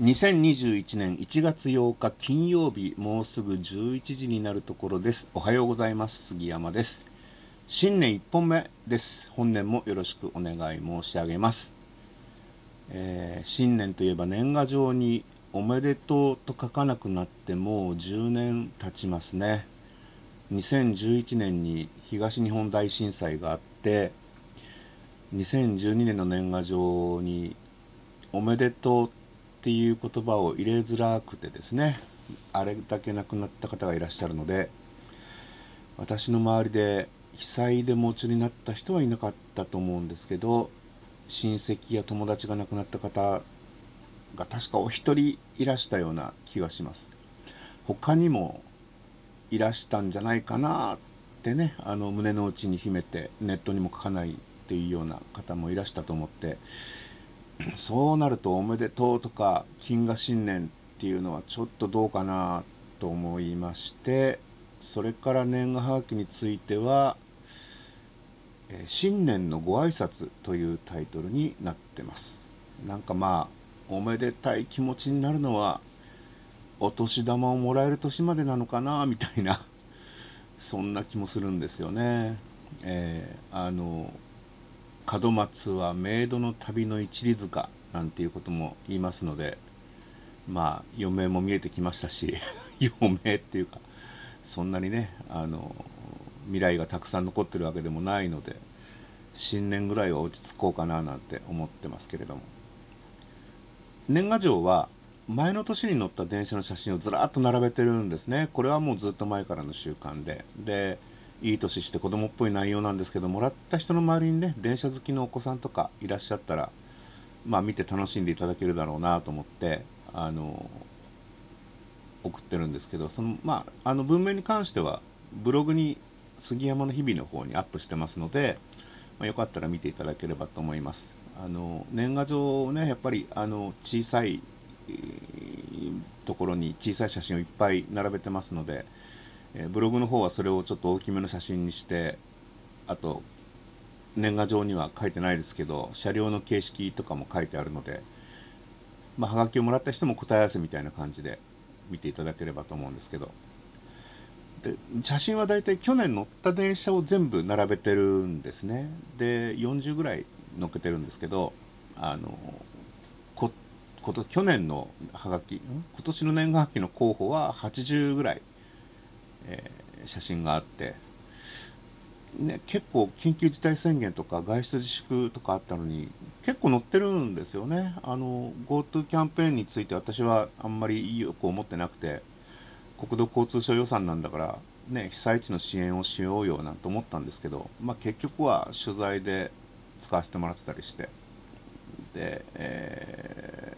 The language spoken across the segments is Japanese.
2021年1月8日金曜日、もうすぐ11時になるところです。おはようございます。杉山です。新年1本目です。本年もよろしくお願い申し上げます。えー、新年といえば年賀状におめでとうと書かなくなってもう10年経ちますね。2011年に東日本大震災があって、2012年の年賀状におめでとうっていう言葉を入れづらくてですね、あれだけ亡くなった方がいらっしゃるので、私の周りで被災で夢中になった人はいなかったと思うんですけど、親戚や友達が亡くなった方が確かお一人いらしたような気がします。他にもいらしたんじゃないかなってね、あの胸の内に秘めてネットにも書かないっていうような方もいらしたと思って、そうなるとおめでとうとか金河新年っていうのはちょっとどうかなと思いまして、それから年賀はがきについては、え新年のご挨拶というタイトルになってます。なんかまあ、おめでたい気持ちになるのは、お年玉をもらえる年までなのかな、みたいな、そんな気もするんですよね。えー、あの、門松はメイドの旅の一里塚なんていうことも言いますので、まあ、余命も見えてきましたし、余命っていうか、そんなにね、あの、未来がたくさん残ってるわけでもないので、新年ぐらいは落ち着こうかななんて思ってますけれども。年賀状は、前の年に乗った電車の写真をずらっと並べてるんですね。これはもうずっと前からの習慣で。で、いい年して子供っぽい内容なんですけど、もらった人の周りにね、電車好きのお子さんとかいらっしゃったら、まあ見て楽しんでいただけるだろうなと思って、あの、送ってるんですけど、その、まあ、あの文面に関しては、ブログに杉山の日々の方にアップしてますので、まあ、よかったら見ていただければと思います。あの、年賀状をね、やっぱり、あの、小さい、ところに小さい写真をいっぱい並べてますので、えブログの方はそれをちょっと大きめの写真にして、あと、年賀状には書いてないですけど、車両の形式とかも書いてあるので、まあ、はがきをもらった人も答え合わせみたいな感じで見ていただければと思うんですけど、で写真は大体去年乗った電車を全部並べてるんですね。で、40ぐらい乗っけてるんですけど、あの、ここと去年のはがき、今年の年賀はがきの候補は80ぐらいえー、写真があって、ね、結構緊急事態宣言とか外出自粛とかあったのに、結構載ってるんですよね。GoTo キャンペーンについて私はあんまりよく思ってなくて、国土交通省予算なんだから、ね、被災地の支援をしようよなんて思ったんですけど、まあ、結局は取材で使わせてもらってたりして、で、え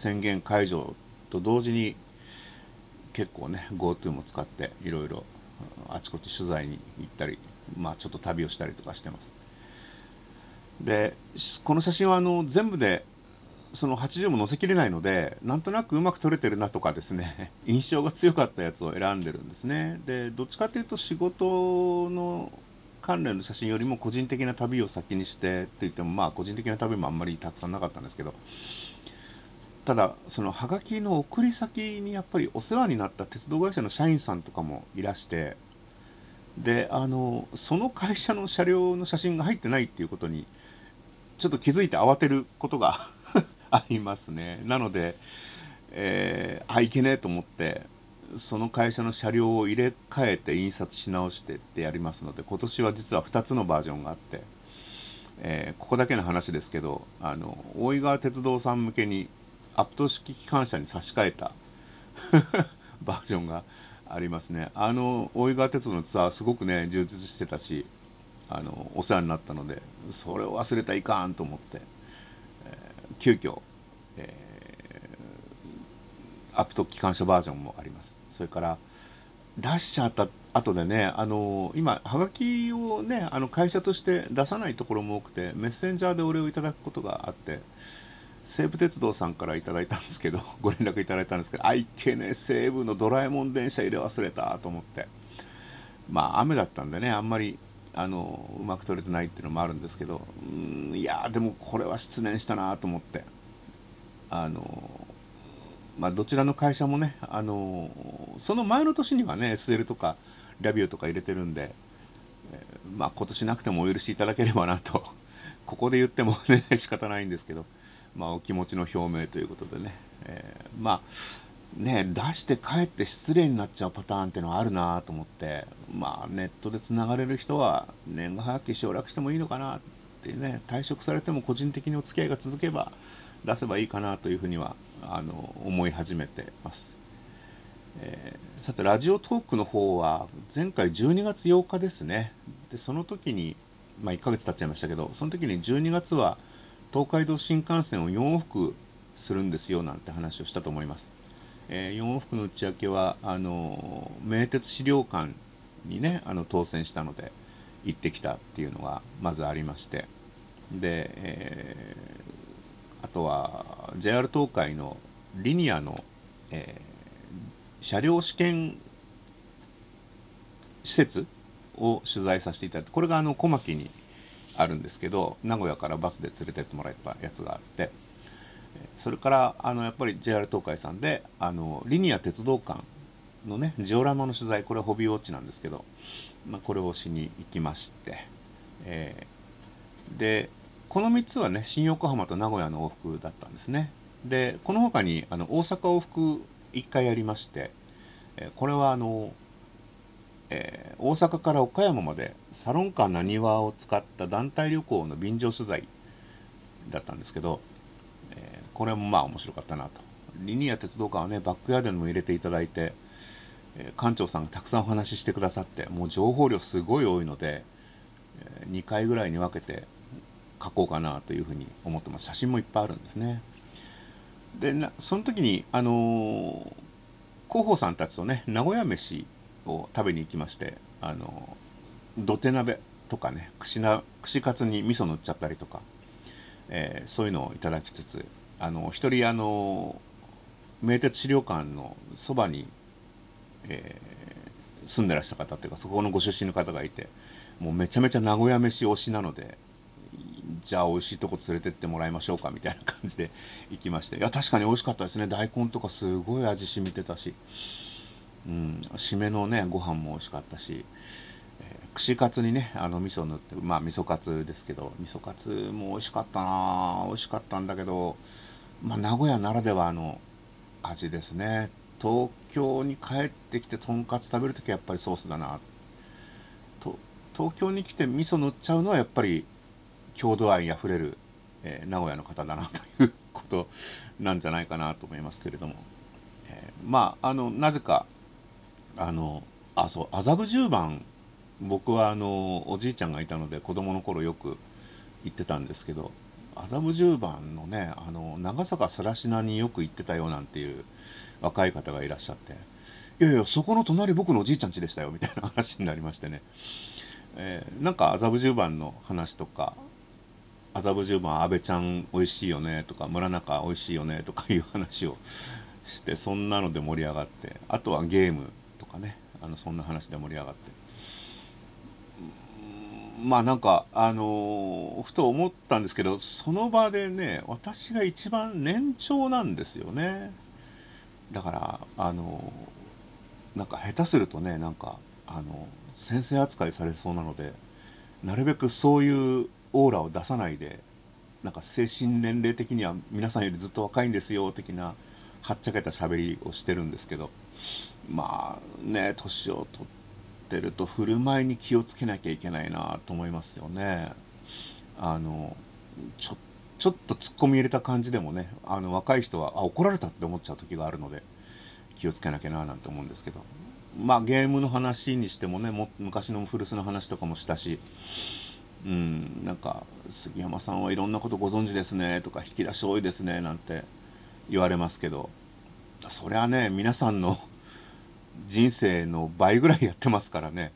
ー、宣言解除と同時に結構ね、GoTo も使っていろいろあちこち取材に行ったり、まあ、ちょっと旅をしたりとかしてます。で、この写真はあの全部でその80も載せきれないので、なんとなくうまく撮れてるなとかですね、印象が強かったやつを選んでるんですね。で、どっちかというと仕事の関連の写真よりも個人的な旅を先にしてって言っても、まあ個人的な旅もあんまりたくさんなかったんですけど、ただ、そのハガキの送り先にやっぱりお世話になった鉄道会社の社員さんとかもいらして、で、あの、その会社の車両の写真が入ってないっていうことに、ちょっと気づいて慌てることが ありますね。なので、えー、あ、いけねえと思って、その会社の車両を入れ替えて印刷し直してってやりますので、今年は実は2つのバージョンがあって、えー、ここだけの話ですけど、あの、大井川鉄道さん向けにアプト式機関車に差し替えた バージョンがありますね。あの、大井川鉄道のツアーすごくね、充実してたし、あの、お世話になったので、それを忘れたらいかんと思って、えー、急遽、えー、アプト機関車バージョンもあります。それから、出しちゃった後でね、あの、今、はがきをね、あの、会社として出さないところも多くて、メッセンジャーでお礼をいただくことがあって、西武鉄道さんからいただいたんですけど、ご連絡いただいたんですけど、あ、いけね、西武のドラえもん電車入れ忘れたと思って、まあ、雨だったんでね、あんまりあのうまく撮れてないっていうのもあるんですけど、うんいやでもこれは失念したなと思って、あのまあ、どちらの会社もね、あのその前の年にはね、SL とかラビューとか入れてるんで、えー、まあ、今年なくてもお許しいただければなと、ここで言ってもね、仕方ないんですけど、まあ、お気持ちの表明ということでね、えー、まあ、ね、出して帰って失礼になっちゃうパターンっていうのはあるなと思って、まあ、ネットでつながれる人は、年賀はがき省略してもいいのかなってね、退職されても個人的にお付き合いが続けば、出せばいいかなというふうにはあの思い始めてます。えー、さて、ラジオトークの方は、前回12月8日ですね。で、その時に、まあ1ヶ月経っちゃいましたけど、その時に12月は東海道新幹線を4往復するんですよなんて話をしたと思います。えー、4往復の打ち明けは、あの、名鉄資料館にね、あの当選したので、行ってきたっていうのがまずありまして、で、えー、あとは JR 東海のリニアの、えー、車両試験施設を取材させていただいて、これがあの小牧にあるんですけど、名古屋からバスで連れてってもらったやつがあって、それからあのやっぱり JR 東海さんで、あのリニア鉄道館のね、ジオラマの取材、これはホビーウォッチなんですけど、まあ、これをしに行きまして、えー、で、この3つはね、新横浜と名古屋の往復だったんですね。で、この他にあの大阪往復1回やりまして、これはあの、えー、大阪から岡山までサロンカーなにわを使った団体旅行の便乗取材だったんですけど、えー、これもまあ面白かったなと。リニア鉄道館はね、バックヤードにも入れていただいて、え館長さんがたくさんお話ししてくださって、もう情報量すごい多いので、え2回ぐらいに分けて書こうかなというふうに思ってます。写真もいっぱいあるんですね。で、なその時に、あの、広報さんたちとね、名古屋飯を食べに行きまして、あの、土手鍋とかね、串な串カツに味噌塗っちゃったりとか、えー、そういうのをいただきつつ、あの、一人、あの、名鉄資料館のそばにえー、住んでらしゃる方っていうか、そこのご出身の方がいて、もうめちゃめちゃ名古屋飯推しなので、じゃあ美味しいとこ連れてってもらいましょうかみたいな感じで 行きまして、いや、確かに美味しかったですね。大根とかすごい味染みてたし、うん、締めのね、ご飯も美味しかったし、串カツにね、あの味噌塗って、まあ味噌カツですけど、味噌カツも美味しかったな美味しかったんだけど、まあ名古屋ならではの味ですね。東京に帰ってきてとんかつ食べるときはやっぱりソースだなと東京に来て味噌塗っちゃうのはやっぱり郷土愛あふれる、えー、名古屋の方だなということなんじゃないかなと思いますけれども、えー、まああのなぜかあのあそう麻布十番僕はあのおじいちゃんがいたので子供の頃よく行ってたんですけど麻布十番のねあの長坂更科によく行ってたよなんていう若い方がいらっしゃって、いやいや、そこの隣僕のおじいちゃん家でしたよ、みたいな話になりましてね。えー、なんか麻布十番の話とか、麻布十番、安倍ちゃん美味しいよねとか、村中美味しいよねとかいう話をして、そんなので盛り上がって、あとはゲームとかね、あのそんな話で盛り上がって。まあなんか、あの、ふと思ったんですけど、その場でね、私が一番年長なんですよね。だから、あの、なんか下手するとね、なんか、あの、先生扱いされそうなので、なるべくそういうオーラを出さないで、なんか精神年齢的には皆さんよりずっと若いんですよ、的な、はっちゃけた喋りをしてるんですけど、まあね、年を取っててると振る舞いに気をつけなきゃいけないなと思いますよね。あの、ちょっちょっと突っ込み入れた感じでもね、あの若い人はあ怒られたって思っちゃう時があるので、気をつけなきゃななんて思うんですけど、まあ、ゲームの話にしてもね、も昔の古巣の話とかもしたし、うん、なんか、杉山さんはいろんなことご存知ですねとか、引き出し多いですねなんて言われますけど、そりゃね、皆さんの人生の倍ぐらいやってますからね、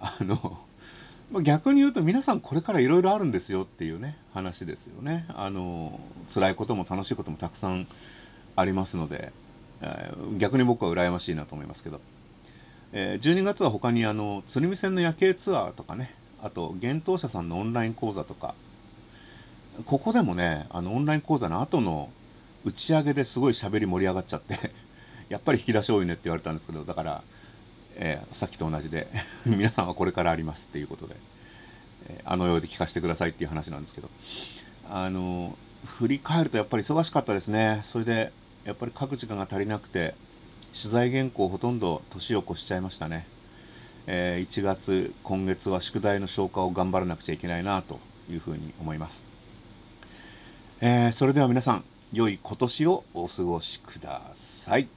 あの、ま、逆に言うと皆さんこれからいろいろあるんですよっていうね、話ですよね。あの、辛いことも楽しいこともたくさんありますので、えー、逆に僕は羨ましいなと思いますけど。えー、12月は他にあの、鶴見線の夜景ツアーとかね、あと、幻冬者さんのオンライン講座とか、ここでもね、あの、オンライン講座の後の打ち上げですごい喋り盛り上がっちゃってやっぱり引き出し多いねって言われたんですけど、だから、えー、さっきと同じで、皆さんはこれからありますっていうことで、えー、あのようで聞かせてくださいっていう話なんですけど、あの、振り返るとやっぱり忙しかったですね。それで、やっぱり書く時間が足りなくて、取材原稿ほとんど年を越しちゃいましたね。えー、1月、今月は宿題の消化を頑張らなくちゃいけないなというふうに思います。えー、それでは皆さん、良い今年をお過ごしください。